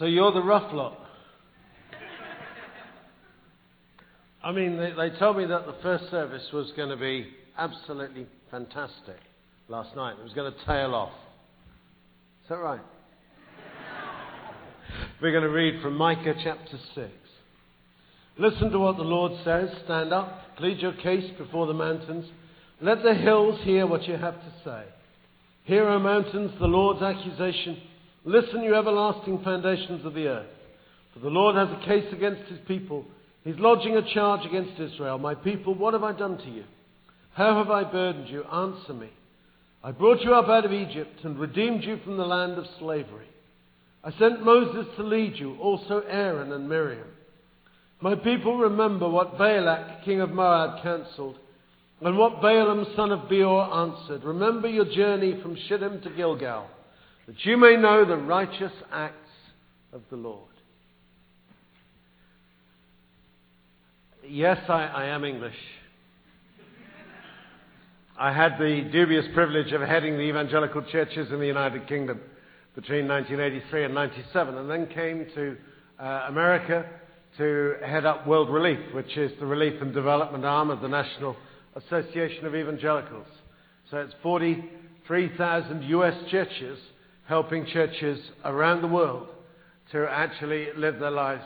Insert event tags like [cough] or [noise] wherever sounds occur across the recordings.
So you're the rough lot. I mean, they, they told me that the first service was going to be absolutely fantastic last night. It was going to tail off. Is that right? [laughs] We're going to read from Micah chapter 6. Listen to what the Lord says. Stand up, plead your case before the mountains. Let the hills hear what you have to say. Hear, O mountains, the Lord's accusation. Listen, you everlasting foundations of the earth. For the Lord has a case against his people. He's lodging a charge against Israel. My people, what have I done to you? How have I burdened you? Answer me. I brought you up out of Egypt and redeemed you from the land of slavery. I sent Moses to lead you, also Aaron and Miriam. My people remember what Balak, king of Moab, cancelled, and what Balaam, son of Beor, answered. Remember your journey from Shittim to Gilgal, that you may know the righteous acts of the Lord. Yes, I, I am English. I had the dubious privilege of heading the evangelical churches in the United Kingdom between 1983 and 97, and then came to uh, America to head up World Relief, which is the relief and development arm of the National Association of Evangelicals. So it's 43,000 US churches helping churches around the world to actually live their lives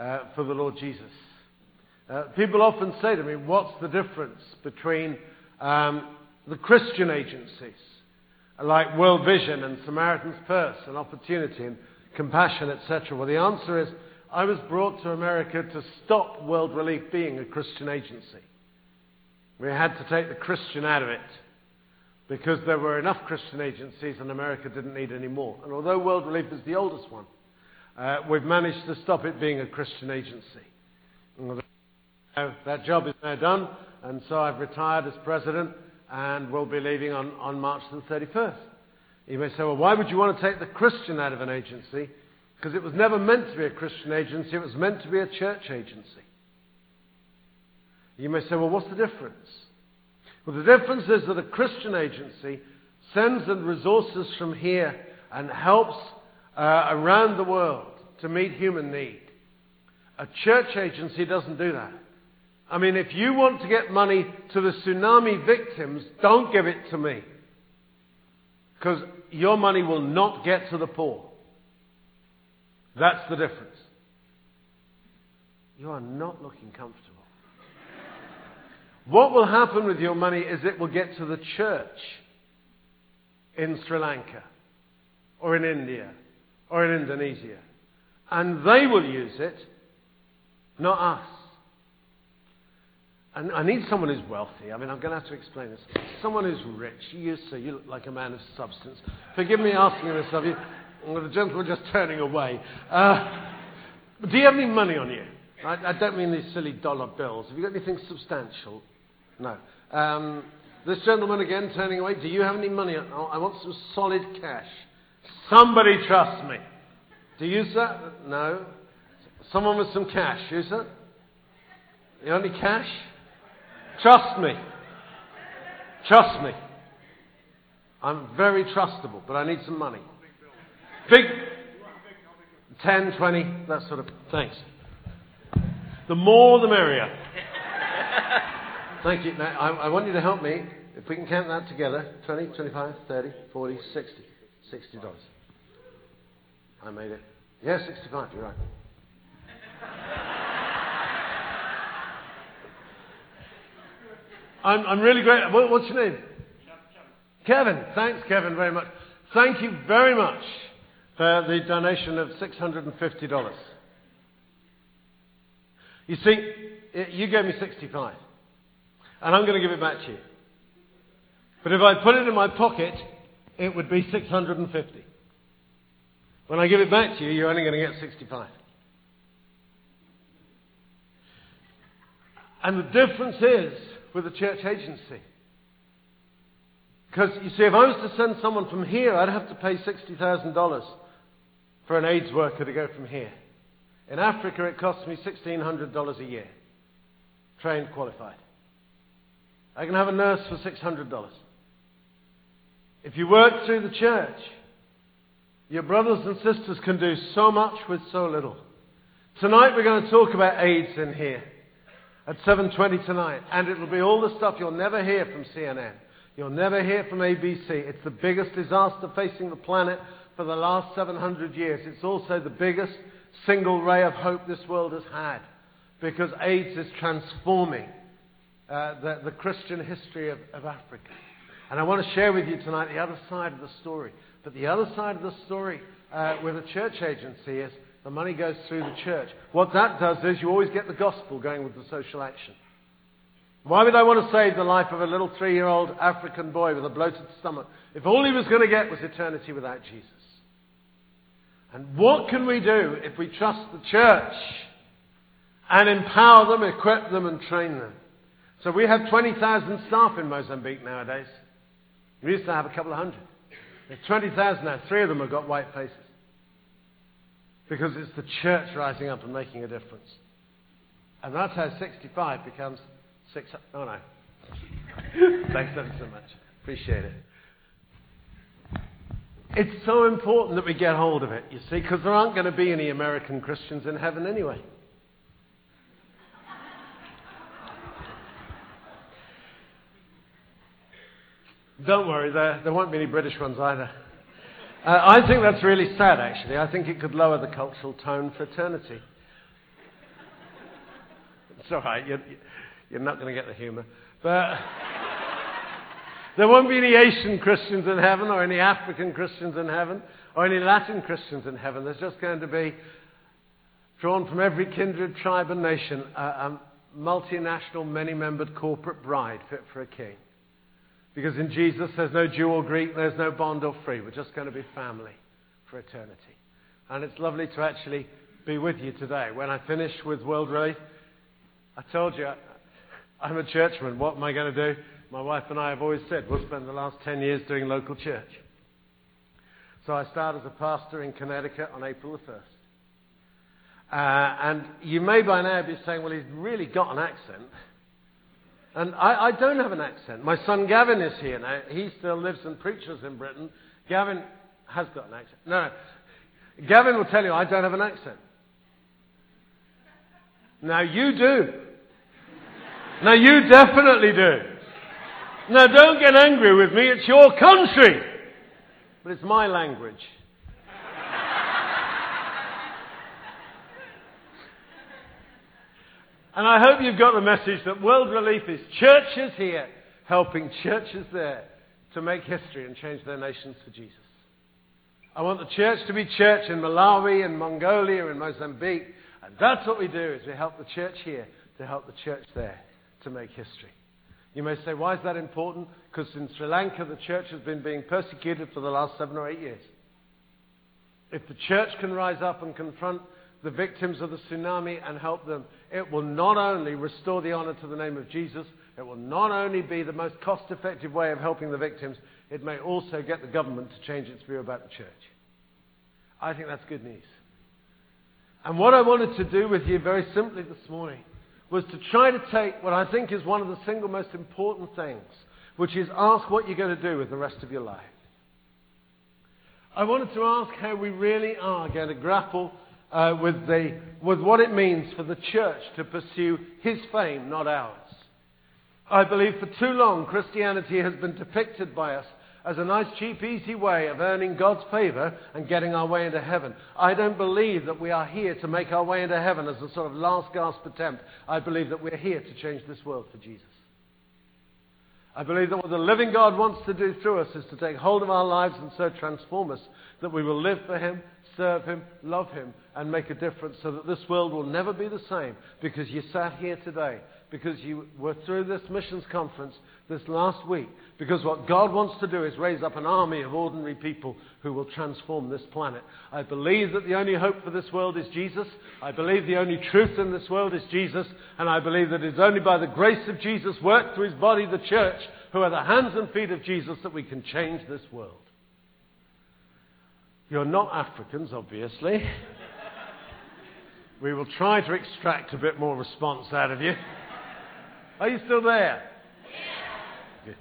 uh, for the Lord Jesus. Uh, people often say to me, what's the difference between um, the Christian agencies like World Vision and Samaritan's Purse and Opportunity and Compassion, etc.? Well, the answer is I was brought to America to stop World Relief being a Christian agency. We had to take the Christian out of it because there were enough Christian agencies and America didn't need any more. And although World Relief is the oldest one, uh, we've managed to stop it being a Christian agency. that job is now done, and so I've retired as president and will be leaving on, on March the 31st. You may say, well, why would you want to take the Christian out of an agency? Because it was never meant to be a Christian agency, it was meant to be a church agency. You may say, well, what's the difference? Well, the difference is that a Christian agency sends in resources from here and helps uh, around the world to meet human need. A church agency doesn't do that. I mean, if you want to get money to the tsunami victims, don't give it to me. Because your money will not get to the poor. That's the difference. You are not looking comfortable. What will happen with your money is it will get to the church in Sri Lanka or in India or in Indonesia. And they will use it, not us. And I need someone who's wealthy. I mean, I'm going to have to explain this. Someone who's rich. You, sir, you look like a man of substance. Forgive me asking this of you. The gentleman just turning away. Uh, do you have any money on you? I, I, don't mean these silly dollar bills. Have you got anything substantial? No. Um, this gentleman again turning away. Do you have any money? I want some solid cash. Somebody trust me. Do you, sir? No. Someone with some cash. You, sir? You only cash? Trust me. Trust me. I'm very trustable, but I need some money. Big 10, 20, that sort of. Thanks. The more the merrier. Thank you. Now, I, I, want you to help me. If we can count that together 20, 25, 30, 40, 60. $60. I made it. Yeah, 65, you're right. I'm, I'm really great. What, what's your name? Kevin. Kevin. Thanks, Kevin, very much. Thank you very much for the donation of $650. You see, you gave me 65 and I'm going to give it back to you. But if I put it in my pocket, it would be 650. When I give it back to you, you're only going to get 65. And the difference is with the church agency. Because you see, if I was to send someone from here, I'd have to pay $60,000 for an AIDS worker to go from here. In Africa, it costs me $1,600 a year, trained, qualified. I can have a nurse for $600. If you work through the church, Your brothers and sisters can do so much with so little. Tonight we're going to talk about AIDS in here at 7.20 tonight. And it'll be all the stuff you'll never hear from CNN. You'll never hear from ABC. It's the biggest disaster facing the planet for the last 700 years. It's also the biggest single ray of hope this world has had because AIDS is transforming uh, the, the, Christian history of, of Africa. And I want to share with you tonight the other side of the story. But the other side of the story uh, with a church agency is the money goes through the church. What that does is you always get the gospel going with the social action. Why would I want to save the life of a little three year old African boy with a bloated stomach if all he was going to get was eternity without Jesus? And what can we do if we trust the church and empower them, equip them, and train them? So we have 20,000 staff in Mozambique nowadays. We used to have a couple of hundred. There's 20,000 now. Three of them have got white faces. Because it's the church rising up and making a difference. And that's how 65 becomes 600. Oh, no. [laughs] Thanks ever so much. Appreciate it. It's so important that we get hold of it, you see, because there aren't going to be any American Christians in heaven anyway. Don't worry, there, there won't be any British ones either. Uh, I think that's really sad, actually. I think it could lower the cultural tone for eternity. It's all right, you're, you're not going to get the humour. But there won't be any Asian Christians in heaven, or any African Christians in heaven, or any Latin Christians in heaven. There's just going to be, drawn from every kindred, tribe, and nation, a, a multinational, many membered corporate bride fit for a king. Because in Jesus, there's no Jew or Greek, there's no bond or free. We're just going to be family for eternity. And it's lovely to actually be with you today. When I finish with World Relief, I told you I'm a churchman. What am I going to do? My wife and I have always said we'll spend the last 10 years doing local church. So I started as a pastor in Connecticut on April the 1st. Uh, and you may by now be saying, well, he's really got an accent. And I, I, don't have an accent. My son Gavin is here now. He still lives and preaches in Britain. Gavin has got an accent. No, no. Gavin will tell you I don't have an accent. Now you do. Now you definitely do. Now don't get angry with me. It's your country. But it's my language. And I hope you've got the message that World Relief is churches here helping churches there to make history and change their nations for Jesus. I want the church to be church in Malawi and Mongolia and Mozambique. And that's what we do is we help the church here to help the church there to make history. You may say, why is that important? Because in Sri Lanka, the church has been being persecuted for the last seven or eight years. If the church can rise up and confront the victims of the tsunami and help them, it will not only restore the honor to the name of Jesus, it will not only be the most cost effective way of helping the victims, it may also get the government to change its view about the church. I think that's good news. And what I wanted to do with you very simply this morning was to try to take what I think is one of the single most important things, which is ask what you're going to do with the rest of your life. I wanted to ask how we really are going to grapple uh, with, the, with what it means for the church to pursue his fame, not ours. I believe for too long Christianity has been depicted by us as a nice, cheap, easy way of earning God's favor and getting our way into heaven. I don't believe that we are here to make our way into heaven as a sort of last gasp attempt. I believe that we're here to change this world for Jesus. I believe that what the living God wants to do through us is to take hold of our lives and so transform us that we will live for Him, serve Him, love Him, and make a difference so that this world will never be the same because you sat here today, because you were through this missions conference this last week, because what God wants to do is raise up an army of ordinary people who will transform this planet. I believe that the only hope for this world is Jesus. I believe the only truth in this world is Jesus. And I believe that it is only by the grace of Jesus worked through his body, the church, who are the hands and feet of Jesus, that we can change this world. You're not Africans, obviously. [laughs] We will try to extract a bit more response out of you. Are you still there? Good.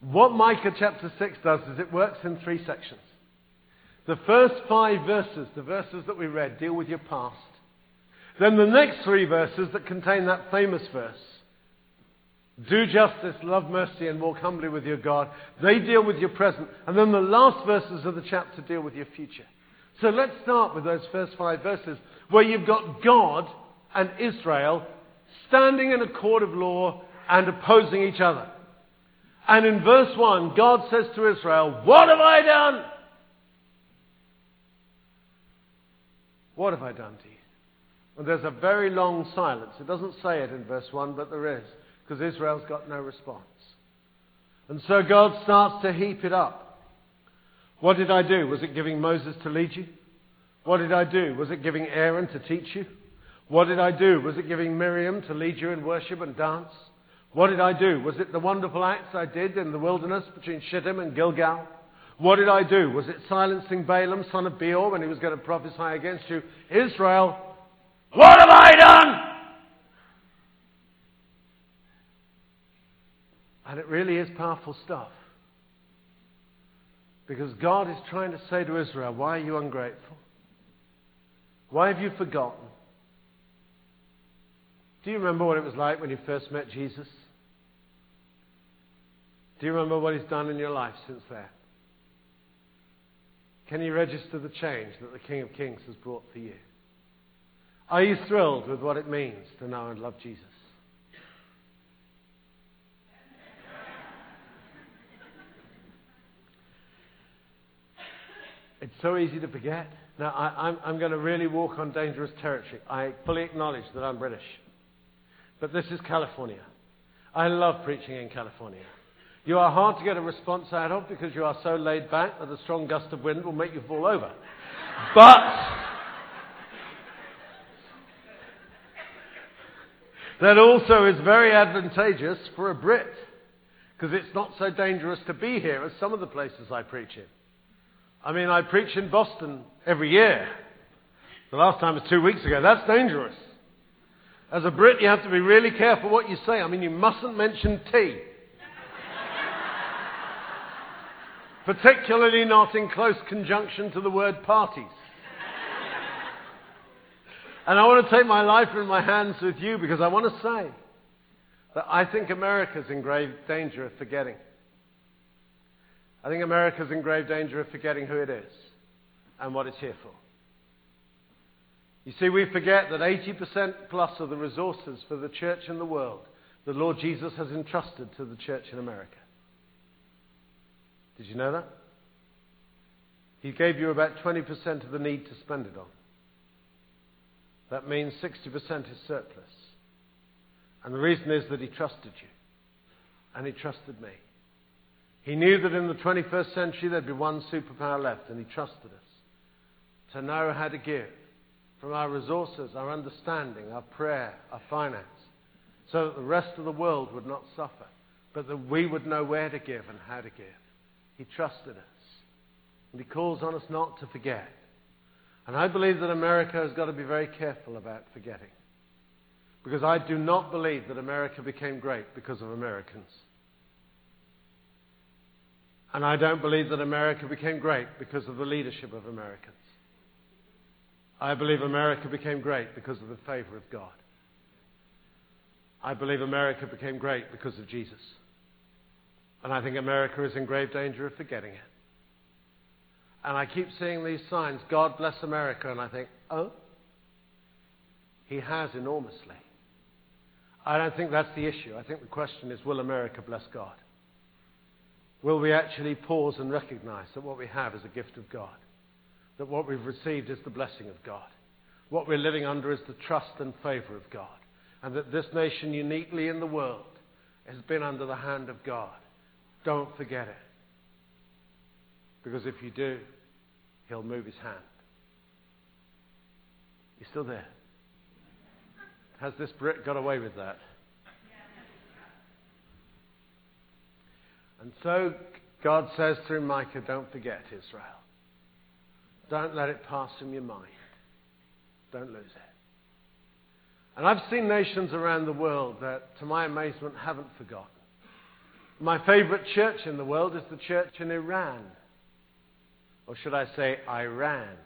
What Micah chapter 6 does is it works in three sections. The first five verses, the verses that we read, deal with your past. Then the next three verses that contain that famous verse, do justice, love mercy, and walk humbly with your God, they deal with your present. And then the last verses of the chapter deal with your future. So let's start with those first five verses where you've got God and Israel standing in a court of law and opposing each other. And in verse 1, God says to Israel, What have I done? What have I done to you? And there's a very long silence. It doesn't say it in verse 1, but there is, because Israel's got no response. And so God starts to heap it up. What did I do? Was it giving Moses to lead you? What did I do? Was it giving Aaron to teach you? What did I do? Was it giving Miriam to lead you in worship and dance? What did I do? Was it the wonderful acts I did in the wilderness between Shittim and Gilgal? What did I do? Was it silencing Balaam, son of Beor, when he was going to prophesy against you? Israel, what have I done? And it really is powerful stuff. Because God is trying to say to Israel, why are you ungrateful? Why have you forgotten? Do you remember what it was like when you first met Jesus? Do you remember what he's done in your life since then? Can you register the change that the King of Kings has brought for you? Are you thrilled with what it means to know and love Jesus? It's so easy to forget. Now, I, am going to really walk on dangerous territory. I fully acknowledge that I'm British. But this is California. I love preaching in California. You are hard to get a response out of because you are so laid back that a strong gust of wind will make you fall over. But that also is very advantageous for a Brit because it's not so dangerous to be here as some of the places I preach in. I mean, I preach in Boston every year. The last time was two weeks ago. That's dangerous. As a Brit, you have to be really careful what you say. I mean, you mustn't mention tea. Particularly not in close conjunction to the word parties. And I want to take my life in my hands with you because I want to say that I think America's in grave danger of forgetting. I think America's in grave danger of forgetting who it is and what it's here for. You see, we forget that 80% plus of the resources for the church in the world, the Lord Jesus has entrusted to the church in America. Did you know that? He gave you about 20% of the need to spend it on. That means 60% is surplus. And the reason is that he trusted you. And he trusted me. He knew that in the 21st century there'd be one superpower left, and he trusted us to know how to give from our resources, our understanding, our prayer, our finance, so that the rest of the world would not suffer, but that we would know where to give and how to give. He trusted us. And He calls on us not to forget. And I believe that America has got to be very careful about forgetting. Because I do not believe that America became great because of Americans. And I don't believe that America became great because of the leadership of Americans. I believe America became great because of the favor of God. I believe America became great because of Jesus. And I think America is in grave danger of forgetting it. And I keep seeing these signs God bless America, and I think, oh, He has enormously. I don't think that's the issue. I think the question is will America bless God? Will we actually pause and recognize that what we have is a gift of God? That what we've received is the blessing of God. What we're living under is the trust and favor of God. And that this nation, uniquely in the world, has been under the hand of God. Don't forget it. Because if you do, He'll move His hand. He's still there? Has this Brit got away with that? And so God says through Micah, don't forget Israel. Don't let it pass from your mind. Don't lose it. And I've seen nations around the world that, to my amazement, haven't forgotten. My favorite church in the world is the church in Iran. or should I say Iran.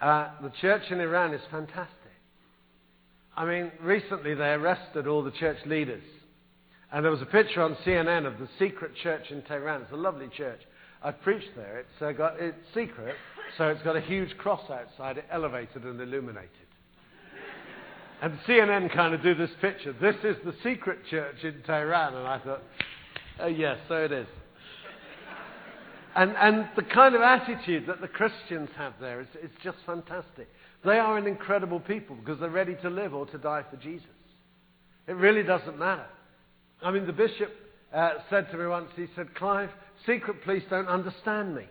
Uh, the church in Iran is fantastic. I mean, recently they arrested all the church leaders. And there was a picture on CNN of the secret church in Tehran. It's a lovely church. I've preached there. It's, uh, got, it's secret, so it's got a huge cross outside it, elevated and illuminated. And CNN kind of do this picture. This is the secret church in Tehran. And I thought, oh, yes, so it is. And, and the kind of attitude that the Christians have there is, is just fantastic. They are an incredible people because they're ready to live or to die for Jesus. It really doesn't matter. I mean, the bishop uh, said to me once, he said, Clive, secret police don't understand me.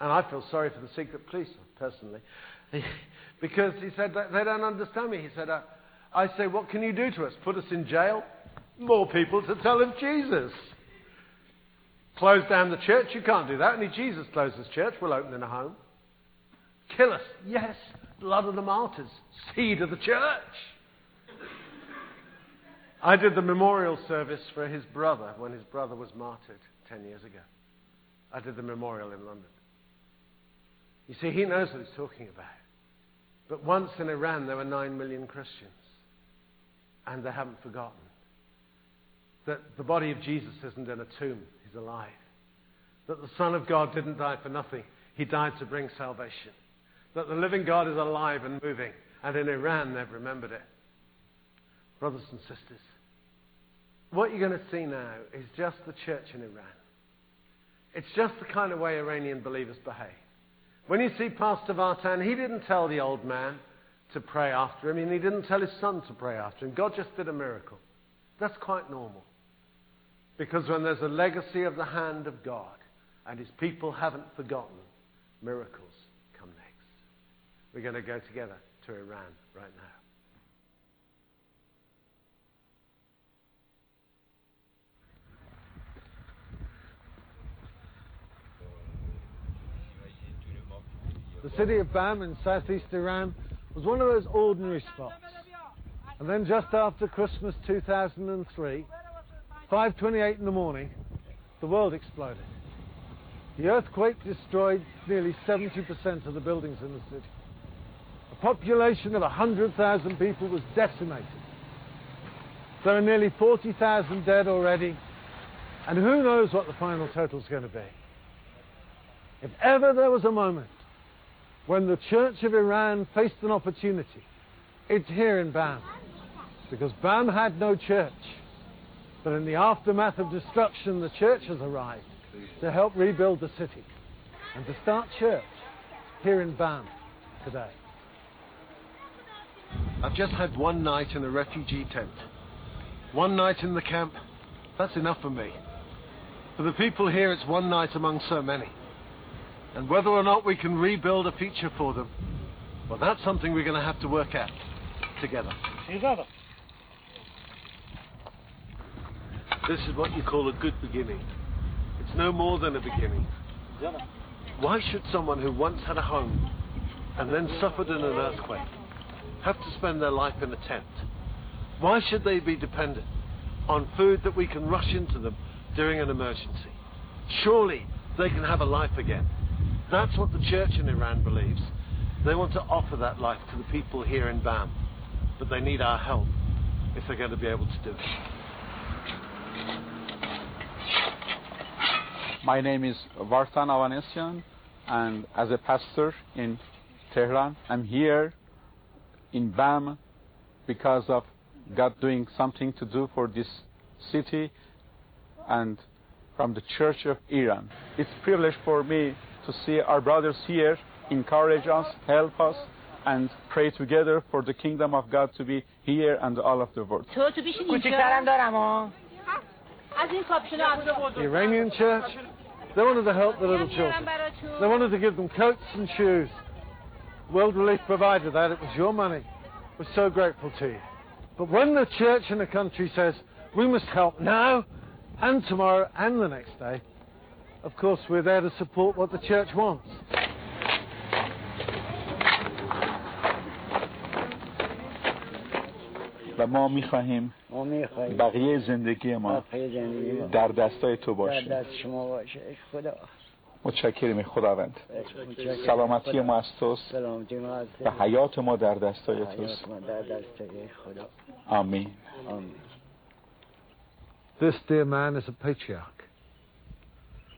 And I feel sorry for the secret police, personally. [laughs] because he said, they don't understand me. He said, uh, I say, what can you do to us? Put us in jail? More people to tell of Jesus. Close down the church? You can't do that. Only Jesus closes church. We'll open in a home. Kill us? Yes. Blood of the martyrs. Seed of the church. I did the memorial service for his brother when his brother was martyred 10 years ago. I did the memorial in London. You see, he knows what he's talking about. But once in Iran, there were 9 million Christians. And they haven't forgotten that the body of Jesus isn't in a tomb, he's alive. That the Son of God didn't die for nothing, he died to bring salvation. That the living God is alive and moving. And in Iran, they've remembered it. Brothers and sisters, what you're going to see now is just the church in Iran. It's just the kind of way Iranian believers behave. When you see Pastor Vartan, he didn't tell the old man to pray after him, and he didn't tell his son to pray after him. God just did a miracle. That's quite normal. Because when there's a legacy of the hand of God and his people haven't forgotten, miracles come next. We're going to go together to Iran right now. The city of Bam in southeast Iran was one of those ordinary spots. And then just after Christmas 2003, 5.28 in the morning, the world exploded. The earthquake destroyed nearly 70% of the buildings in the city. A population of 100,000 people was decimated. There are nearly 40,000 dead already, and who knows what the final total is going to be. If ever there was a moment when the Church of Iran faced an opportunity, it's here in Bam. Because Bam had no church. But in the aftermath of destruction, the church has arrived to help rebuild the city and to start church here in Bam today. I've just had one night in a refugee tent. One night in the camp, that's enough for me. For the people here, it's one night among so many. And whether or not we can rebuild a future for them, well, that's something we're going to have to work at together. Together. This is what you call a good beginning. It's no more than a beginning. Why should someone who once had a home and then suffered in an earthquake have to spend their life in a tent? Why should they be dependent on food that we can rush into them during an emergency? Surely they can have a life again. That's what the church in Iran believes. They want to offer that life to the people here in BAM, but they need our help if they're going to be able to do it. My name is Vartan Avanesian, and as a pastor in Tehran, I'm here in BAM because of God doing something to do for this city and from the Church of Iran. It's a privilege for me to see our brothers here encourage us, help us, and pray together for the kingdom of God to be here and all of the world. The Iranian church, they wanted to help the little children. They wanted to give them coats and shoes. World Relief provided that. It was your money. We're so grateful to you. But when the church in the country says, we must help now and tomorrow and the next day, of course, we're there to support what the church wants. و ما می‌خواهیم بقیه زندگی ما در دستای تو باشه. دست شما باشه. خدا. متشکریم خداوند. سلامتی ما از توست و حیات ما در دستای توست. حیات ما در دستای خدا. آمین. آمین. This dear man is a patriarch.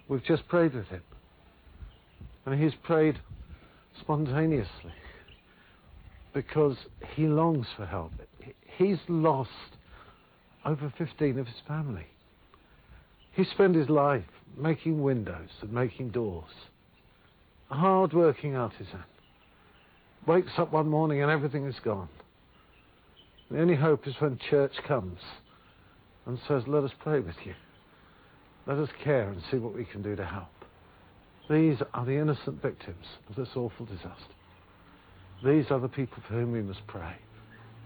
We've just prayed with him. And he's prayed spontaneously because he longs for help. He's lost over 15 of his family. He spent his life making windows and making doors. A hard working artisan. Wakes up one morning and everything is gone. The only hope is when church comes and says, Let us pray with you. Let us care and see what we can do to help. These are the innocent victims of this awful disaster. These are the people for whom we must pray,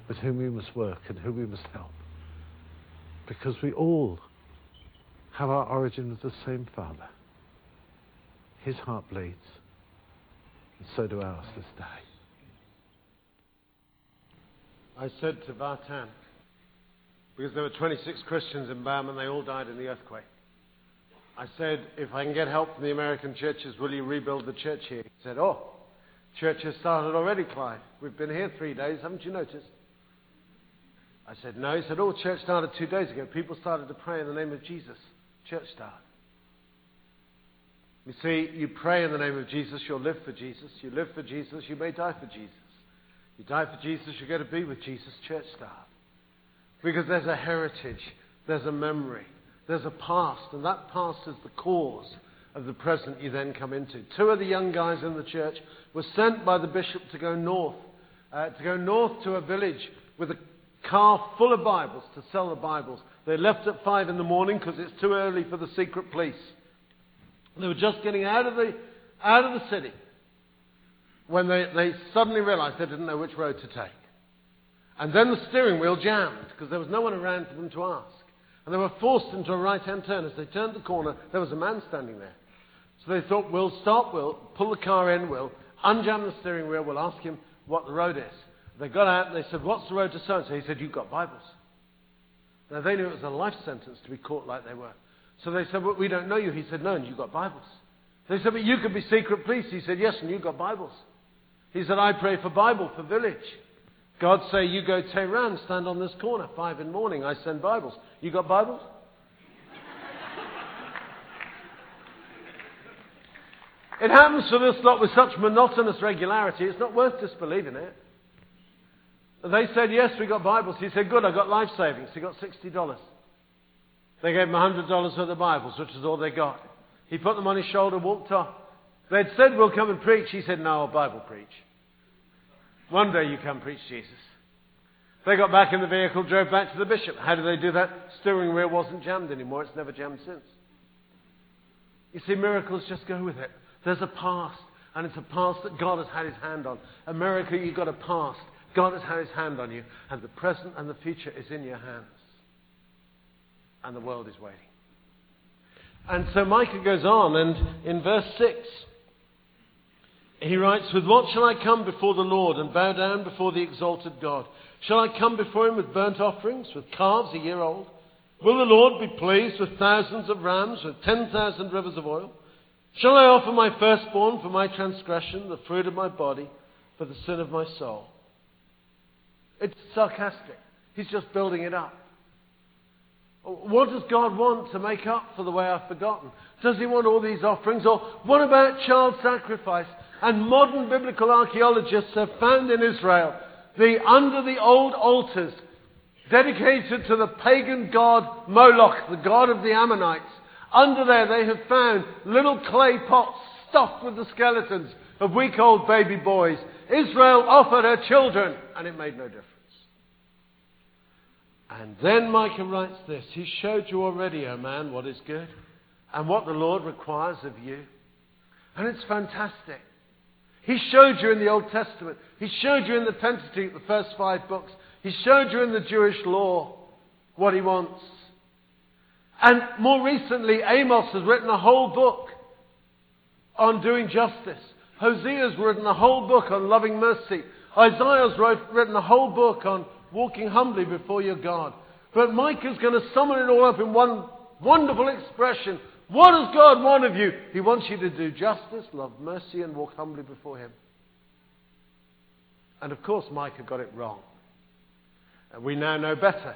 with whom we must work, and whom we must help. Because we all have our origin with the same Father. His heart bleeds, and so do ours this day. I said to Vartan, because there were 26 Christians in Bam and they all died in the earthquake. I said, if I can get help from the American churches, will you rebuild the church here? He said, oh, church has started already, Clive. We've been here three days, haven't you noticed? I said, no. He said, oh, church started two days ago. People started to pray in the name of Jesus. Church started. You see, you pray in the name of Jesus, you'll live for Jesus. You live for Jesus, you may die for Jesus. You die for Jesus, you go to be with Jesus. Church started. Because there's a heritage, there's a memory, there's a past, and that past is the cause of the present you then come into. Two of the young guys in the church were sent by the bishop to go north, uh, to go north to a village with a car full of Bibles to sell the Bibles. They left at five in the morning because it's too early for the secret police. They were just getting out of the, out of the city when they, they suddenly realized they didn't know which road to take. And then the steering wheel jammed because there was no one around for them to ask. And they were forced into a right hand turn. As they turned the corner, there was a man standing there. So they thought, we'll stop, we'll pull the car in, we'll unjam the steering wheel, we'll ask him what the road is. They got out and they said, What's the road to so and so? He said, You've got Bibles. Now they knew it was a life sentence to be caught like they were. So they said, Well, we don't know you. He said, No, and you've got Bibles. They said, But you could be secret police. He said, Yes, and you've got Bibles. He said, I pray for Bible, for village. God say, You go Tehran, stand on this corner, five in the morning. I send Bibles. You got Bibles? [laughs] It happens for this lot with such monotonous regularity, it's not worth disbelieving it. They said, Yes, we got Bibles. He said, Good, I got life savings. He got $60. They gave him $100 worth the Bibles, which is all they got. He put them on his shoulder, walked off. They'd said, We'll come and preach. He said, No, I'll Bible preach. One day you come preach Jesus. They got back in the vehicle, drove back to the bishop. How did they do that? Steering wheel wasn't jammed anymore. It's never jammed since. You see, miracles just go with it. There's a past, and it's a past that God has had his hand on. America, you've got a past. God has had his hand on you, and the present and the future is in your hands. And the world is waiting. And so Micah goes on, and in verse 6, he writes, With what shall I come before the Lord and bow down before the exalted God? Shall I come before him with burnt offerings, with calves a year old? Will the Lord be pleased with thousands of rams, with ten thousand rivers of oil? Shall I offer my firstborn for my transgression, the fruit of my body, for the sin of my soul? It's sarcastic. He's just building it up. What does God want to make up for the way I've forgotten? Does he want all these offerings? Or what about child sacrifice? And modern biblical archaeologists have found in Israel the under the old altars dedicated to the pagan god Moloch, the god of the Ammonites. Under there they have found little clay pots stuffed with the skeletons of week old baby boys. Israel offered her children, and it made no difference. And then Micah writes this He showed you already, O man, what is good and what the Lord requires of you. And it's fantastic. He showed you in the Old Testament. He showed you in the Pentateuch, the first five books. He showed you in the Jewish law what he wants. And more recently, Amos has written a whole book on doing justice. Hosea's written a whole book on loving mercy. Isaiah's wrote, written a whole book on walking humbly before your God. But Micah's going to summon it all up in one wonderful expression. What does God want of you? He wants you to do justice, love mercy, and walk humbly before Him. And of course, Micah got it wrong. And we now know better.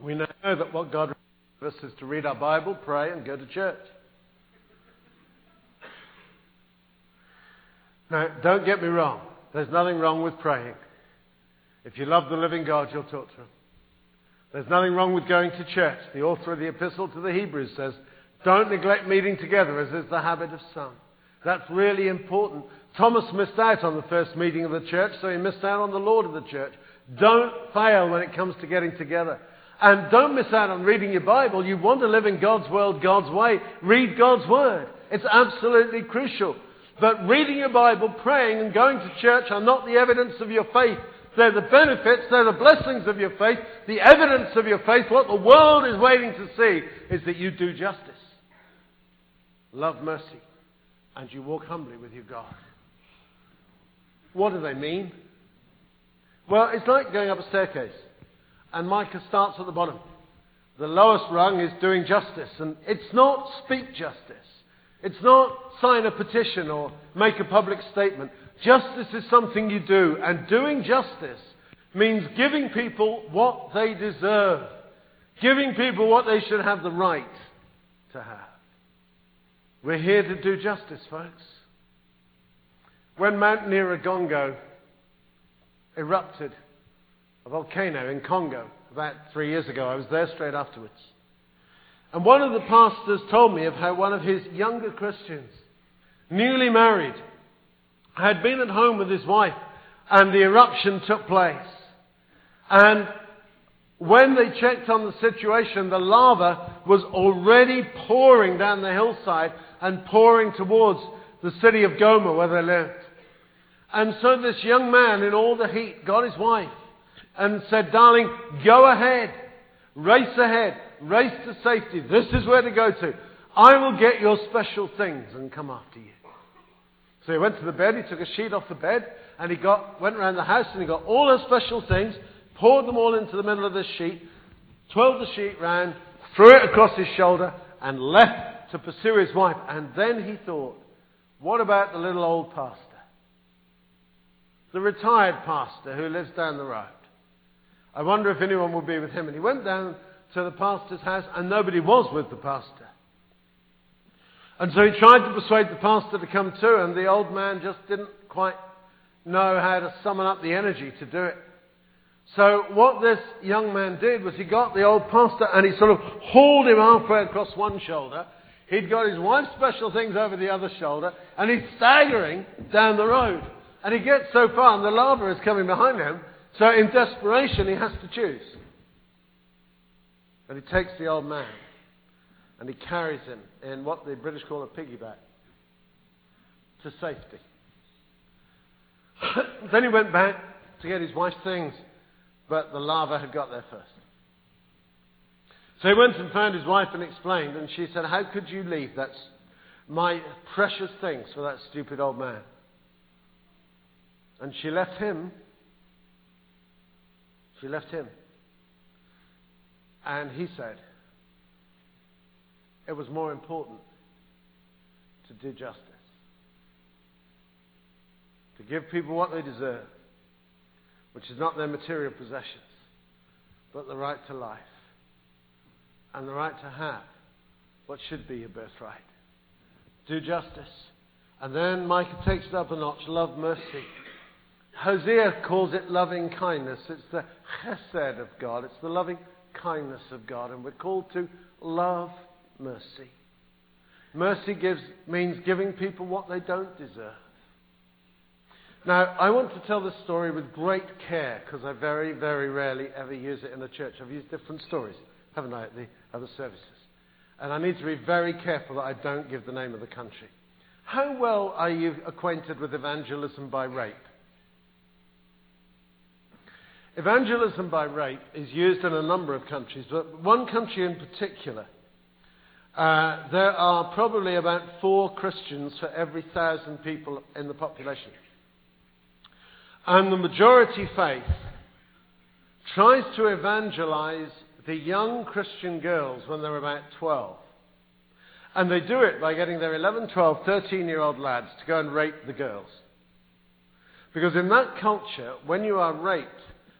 We know that what God wants us is to read our Bible, pray, and go to church. Now, don't get me wrong. There's nothing wrong with praying. If you love the living God, you'll talk to Him. There's nothing wrong with going to church. The author of the Epistle to the Hebrews says, Don't neglect meeting together, as is the habit of some. That's really important. Thomas missed out on the first meeting of the church, so he missed out on the Lord of the church. Don't fail when it comes to getting together. And don't miss out on reading your Bible. You want to live in God's world, God's way. Read God's Word. It's absolutely crucial. But reading your Bible, praying, and going to church are not the evidence of your faith. They're the benefits, they're the blessings of your faith. The evidence of your faith, what the world is waiting to see, is that you do justice, love mercy, and you walk humbly with your God. What do they mean? Well, it's like going up a staircase, and Micah starts at the bottom. The lowest rung is doing justice, and it's not speak justice. It's not sign a petition or make a public statement. Justice is something you do, and doing justice means giving people what they deserve, giving people what they should have the right to have. We're here to do justice, folks. When Mount Nyiragongo erupted, a volcano in Congo, about three years ago, I was there straight afterwards. And one of the pastors told me of how one of his younger Christians, newly married, had been at home with his wife and the eruption took place. And when they checked on the situation, the lava was already pouring down the hillside and pouring towards the city of Goma where they lived. And so this young man, in all the heat, got his wife and said, Darling, go ahead, race ahead, race to safety. This is where to go to. I will get your special things and come after you. So he went to the bed, he took a sheet off the bed, and he got, went around the house and he got all her special things, poured them all into the middle of this sheet, twirled the sheet round, threw it across his shoulder, and left to pursue his wife. And then he thought, what about the little old pastor? The retired pastor who lives down the road. I wonder if anyone will be with him. And he went down to the pastor's house, and nobody was with the pastor. And so he tried to persuade the pastor to come too, and the old man just didn't quite know how to summon up the energy to do it. So what this young man did was he got the old pastor and he sort of hauled him halfway across one shoulder. He'd got his wife's special things over the other shoulder, and he's staggering down the road. And he gets so far, and the lava is coming behind him, so in desperation he has to choose. And he takes the old man and he carries him in what the British call a piggyback to safety. [coughs] then he went back to get his wife's things, but the lava had got there first. So he went and found his wife and explained, and she said, How could you leave that, my precious things for that stupid old man? And she left him. She left him. And he said, it was more important to do justice, to give people what they deserve, which is not their material possessions, but the right to life and the right to have what should be your birthright. Do justice. And then Micah takes it up a notch love mercy. Hosea calls it loving kindness. It's the chesed of God, it's the loving kindness of God. And we're called to love mercy. Mercy gives, means giving people what they don't deserve. Now, I want to tell this story with great care because I very, very rarely ever use it in the church. I've used different stories, haven't I, at the other services? And I need to be very careful that I don't give the name of the country. How well are you acquainted with evangelism by rape? Evangelism by rape is used in a number of countries, but one country in particular uh, there are probably about four Christians for every thousand people in the population. And the majority faith tries to evangelize the young Christian girls when they're about 12. And they do it by getting their 11, 12, 13 year old lads to go and rape the girls. Because in that culture, when you are raped,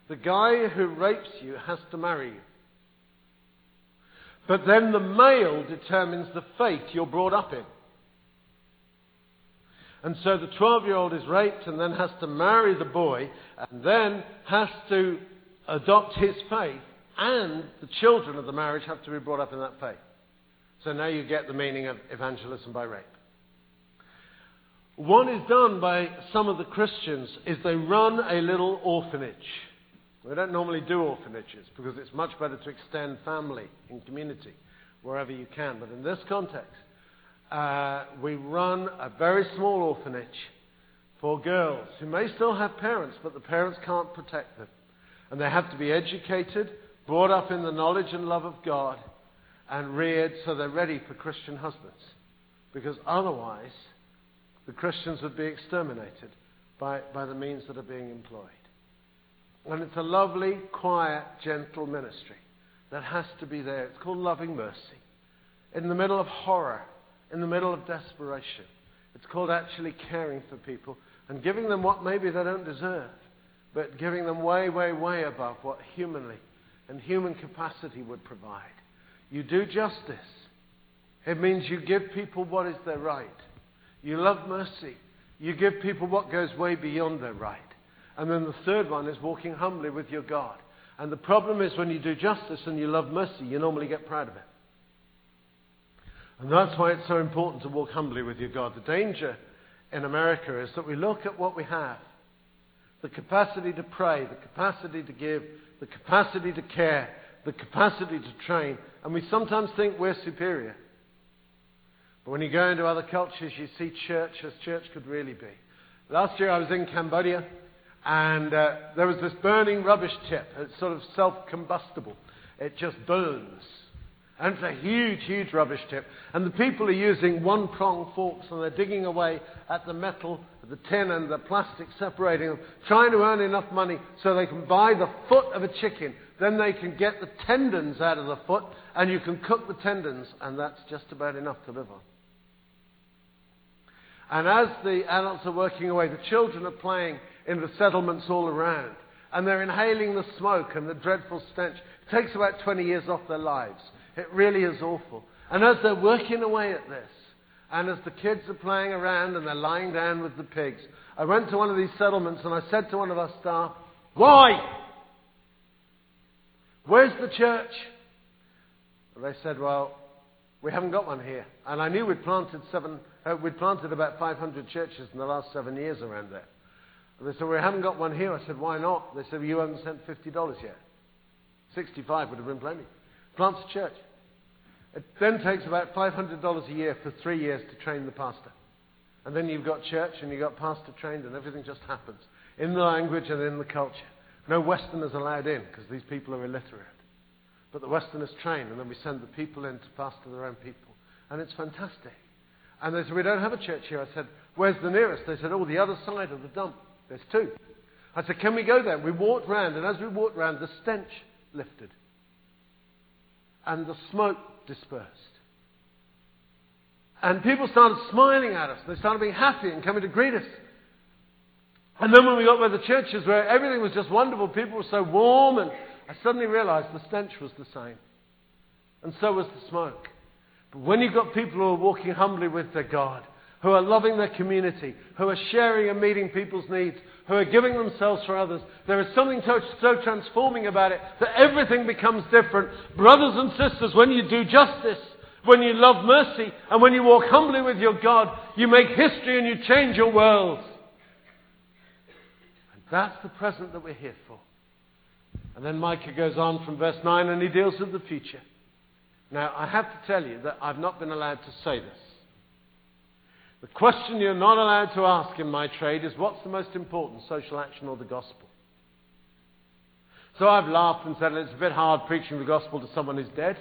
the guy who rapes you has to marry you. But then the male determines the faith you're brought up in. And so the 12 year old is raped and then has to marry the boy and then has to adopt his faith, and the children of the marriage have to be brought up in that faith. So now you get the meaning of evangelism by rape. What is done by some of the Christians is they run a little orphanage. We don't normally do orphanages because it's much better to extend family and community wherever you can. But in this context, uh, we run a very small orphanage for girls who may still have parents, but the parents can't protect them. And they have to be educated, brought up in the knowledge and love of God, and reared so they're ready for Christian husbands. Because otherwise, the Christians would be exterminated by, by the means that are being employed. And it's a lovely, quiet, gentle ministry that has to be there. It's called loving mercy. In the middle of horror, in the middle of desperation, it's called actually caring for people and giving them what maybe they don't deserve, but giving them way, way, way above what humanly and human capacity would provide. You do justice. It means you give people what is their right. You love mercy. You give people what goes way beyond their right. And then the third one is walking humbly with your God. And the problem is when you do justice and you love mercy, you normally get proud of it. And that's why it's so important to walk humbly with your God. The danger in America is that we look at what we have the capacity to pray, the capacity to give, the capacity to care, the capacity to train, and we sometimes think we're superior. But when you go into other cultures, you see church as church could really be. Last year I was in Cambodia, and uh, there was this burning rubbish tip. It's sort of self combustible, it just burns. And it's a huge, huge rubbish tip. And the people are using one prong forks and they're digging away at the metal, the tin, and the plastic, separating them, trying to earn enough money so they can buy the foot of a chicken. Then they can get the tendons out of the foot and you can cook the tendons, and that's just about enough to live on. And as the adults are working away, the children are playing in the settlements all around. And they're inhaling the smoke and the dreadful stench. It takes about 20 years off their lives. It really is awful. And as they're working away at this, and as the kids are playing around and they're lying down with the pigs, I went to one of these settlements and I said to one of our staff, Why? Where's the church? And they said, Well, we haven't got one here. And I knew we'd planted seven, uh, we'd planted about 500 churches in the last seven years around there. And they said, We haven't got one here. I said, Why not? They said, well, You haven't sent $50 yet. 65 would have been plenty. Plants a church. It then takes about $500 a year for three years to train the pastor. And then you've got church and you've got pastor trained and everything just happens in the language and in the culture. No Westerners allowed in because these people are illiterate. But the Westerners train and then we send the people in to pastor their own people. And it's fantastic. And they said, We don't have a church here. I said, Where's the nearest? They said, Oh, the other side of the dump. There's two. I said, Can we go there? We walked round, and as we walked round, the stench lifted. And the smoke dispersed. And people started smiling at us. They started being happy and coming to greet us. And then when we got where the churches where everything was just wonderful, people were so warm, and I suddenly realized the stench was the same. And so was the smoke. But when you've got people who are walking humbly with their God, who are loving their community, who are sharing and meeting people's needs, who are giving themselves for others. There is something so, so transforming about it that everything becomes different. Brothers and sisters, when you do justice, when you love mercy, and when you walk humbly with your God, you make history and you change your world. And that's the present that we're here for. And then Micah goes on from verse 9 and he deals with the future. Now, I have to tell you that I've not been allowed to say this. The question you're not allowed to ask in my trade is what's the most important, social action or the gospel? So I've laughed and said it's a bit hard preaching the gospel to someone who's dead,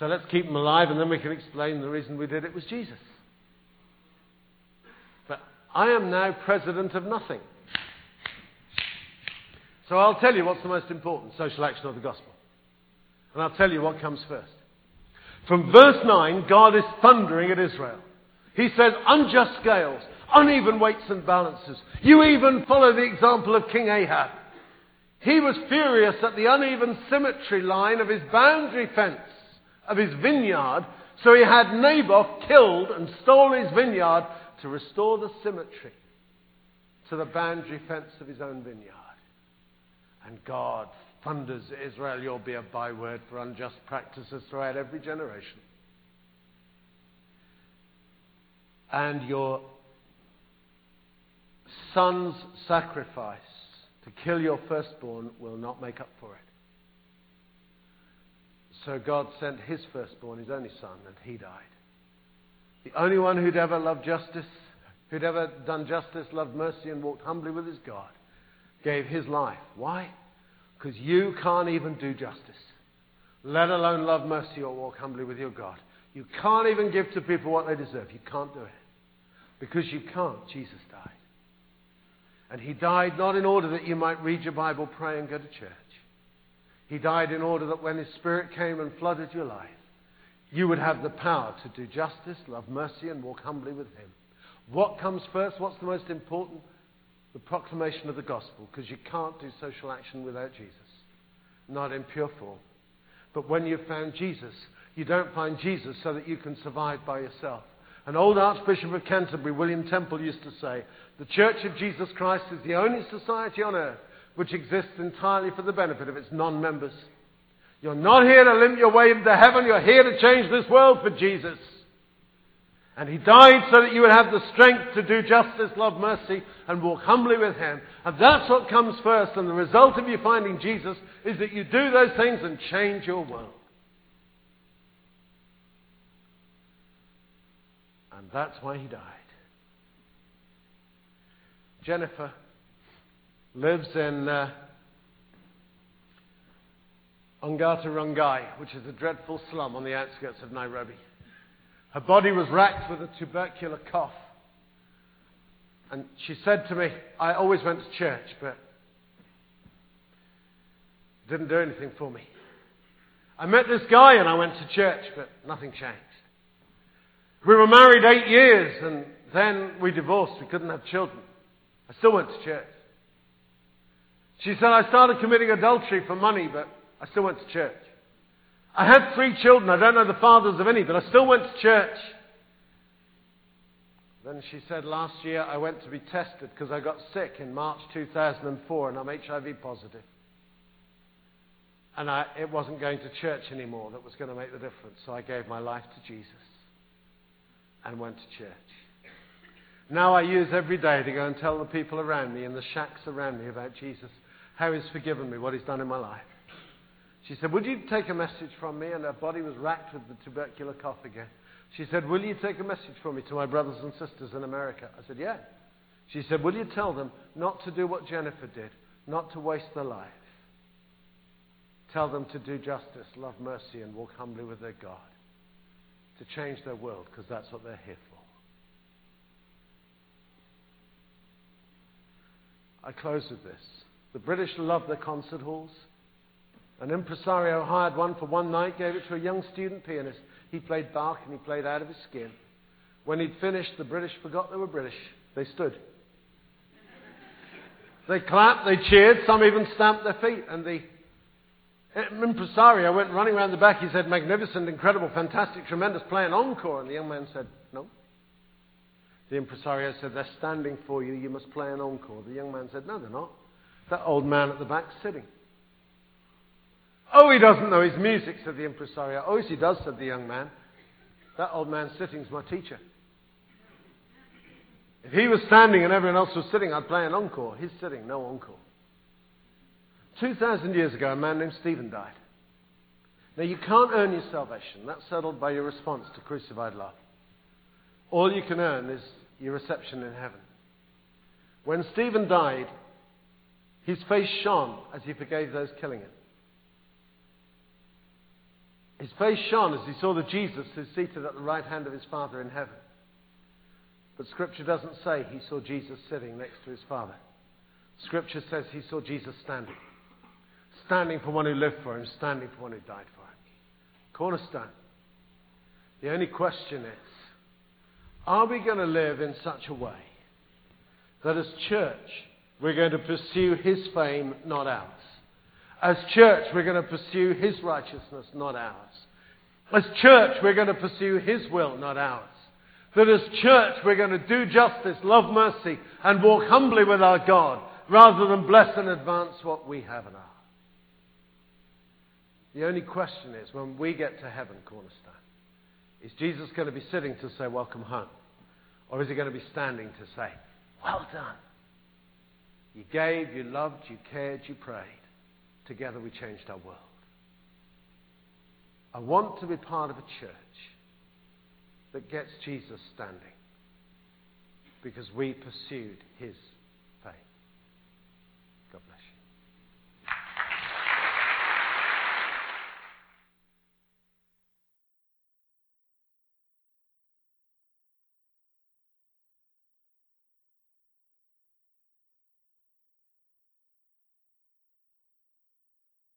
so let's keep them alive and then we can explain the reason we did it was Jesus. But I am now president of nothing. So I'll tell you what's the most important, social action or the gospel. And I'll tell you what comes first. From verse 9, God is thundering at Israel. He says, unjust scales, uneven weights and balances. You even follow the example of King Ahab. He was furious at the uneven symmetry line of his boundary fence of his vineyard, so he had Naboth killed and stole his vineyard to restore the symmetry to the boundary fence of his own vineyard. And God thunders Israel, you'll be a byword for unjust practices throughout every generation. And your son's sacrifice to kill your firstborn will not make up for it. So God sent his firstborn, his only son, and he died. The only one who'd ever loved justice, who'd ever done justice, loved mercy, and walked humbly with his God, gave his life. Why? Because you can't even do justice, let alone love mercy or walk humbly with your God. You can't even give to people what they deserve. You can't do it. Because you can't, Jesus died. And he died not in order that you might read your Bible, pray, and go to church. He died in order that when his Spirit came and flooded your life, you would have the power to do justice, love mercy, and walk humbly with him. What comes first? What's the most important? The proclamation of the gospel, because you can't do social action without Jesus. Not in pure form. But when you've found Jesus, you don't find Jesus so that you can survive by yourself. An old Archbishop of Canterbury, William Temple, used to say, The Church of Jesus Christ is the only society on earth which exists entirely for the benefit of its non members. You're not here to limp your way into heaven, you're here to change this world for Jesus. And he died so that you would have the strength to do justice, love mercy, and walk humbly with him. And that's what comes first. And the result of you finding Jesus is that you do those things and change your world. And that's why he died. Jennifer lives in uh, Ongata which is a dreadful slum on the outskirts of Nairobi. Her body was racked with a tubercular cough. And she said to me, I always went to church, but didn't do anything for me. I met this guy and I went to church, but nothing changed. We were married eight years and then we divorced. We couldn't have children. I still went to church. She said, I started committing adultery for money, but I still went to church. I had three children. I don't know the fathers of any, but I still went to church. Then she said, last year I went to be tested because I got sick in March 2004 and I'm HIV positive. And I, it wasn't going to church anymore that was going to make the difference. So I gave my life to Jesus and went to church. Now I use every day to go and tell the people around me in the shacks around me about Jesus, how he's forgiven me, what he's done in my life. She said, Would you take a message from me? And her body was racked with the tubercular cough again. She said, Will you take a message from me to my brothers and sisters in America? I said, Yeah. She said, Will you tell them not to do what Jennifer did, not to waste their life? Tell them to do justice, love mercy, and walk humbly with their God. To change their world, because that's what they're here for. I close with this. The British love their concert halls. An impresario hired one for one night, gave it to a young student pianist. He played Bach and he played out of his skin. When he'd finished, the British forgot they were British. They stood. They clapped, they cheered, some even stamped their feet. And the impresario went running around the back. He said, Magnificent, incredible, fantastic, tremendous, play an encore. And the young man said, No. The impresario said, They're standing for you, you must play an encore. The young man said, No, they're not. That old man at the back sitting. Oh, he doesn't know his music, said the impresario. Oh, yes, he does, said the young man. That old man sitting's my teacher. If he was standing and everyone else was sitting, I'd play an encore. He's sitting, no encore. 2,000 years ago, a man named Stephen died. Now, you can't earn your salvation. That's settled by your response to crucified love. All you can earn is your reception in heaven. When Stephen died, his face shone as he forgave those killing him. His face shone as he saw the Jesus who's seated at the right hand of his Father in heaven. But Scripture doesn't say he saw Jesus sitting next to his Father. Scripture says he saw Jesus standing. Standing for one who lived for him, standing for one who died for him. Cornerstone. The only question is, are we going to live in such a way that as church, we're going to pursue His fame, not ours? As church, we're going to pursue His righteousness, not ours. As church, we're going to pursue His will, not ours. That as church, we're going to do justice, love mercy, and walk humbly with our God, rather than bless and advance what we have in are. The only question is, when we get to heaven, Cornerstone, is Jesus going to be sitting to say, Welcome home? Or is he going to be standing to say, Well done? You gave, you loved, you cared, you prayed. Together we changed our world. I want to be part of a church that gets Jesus standing because we pursued his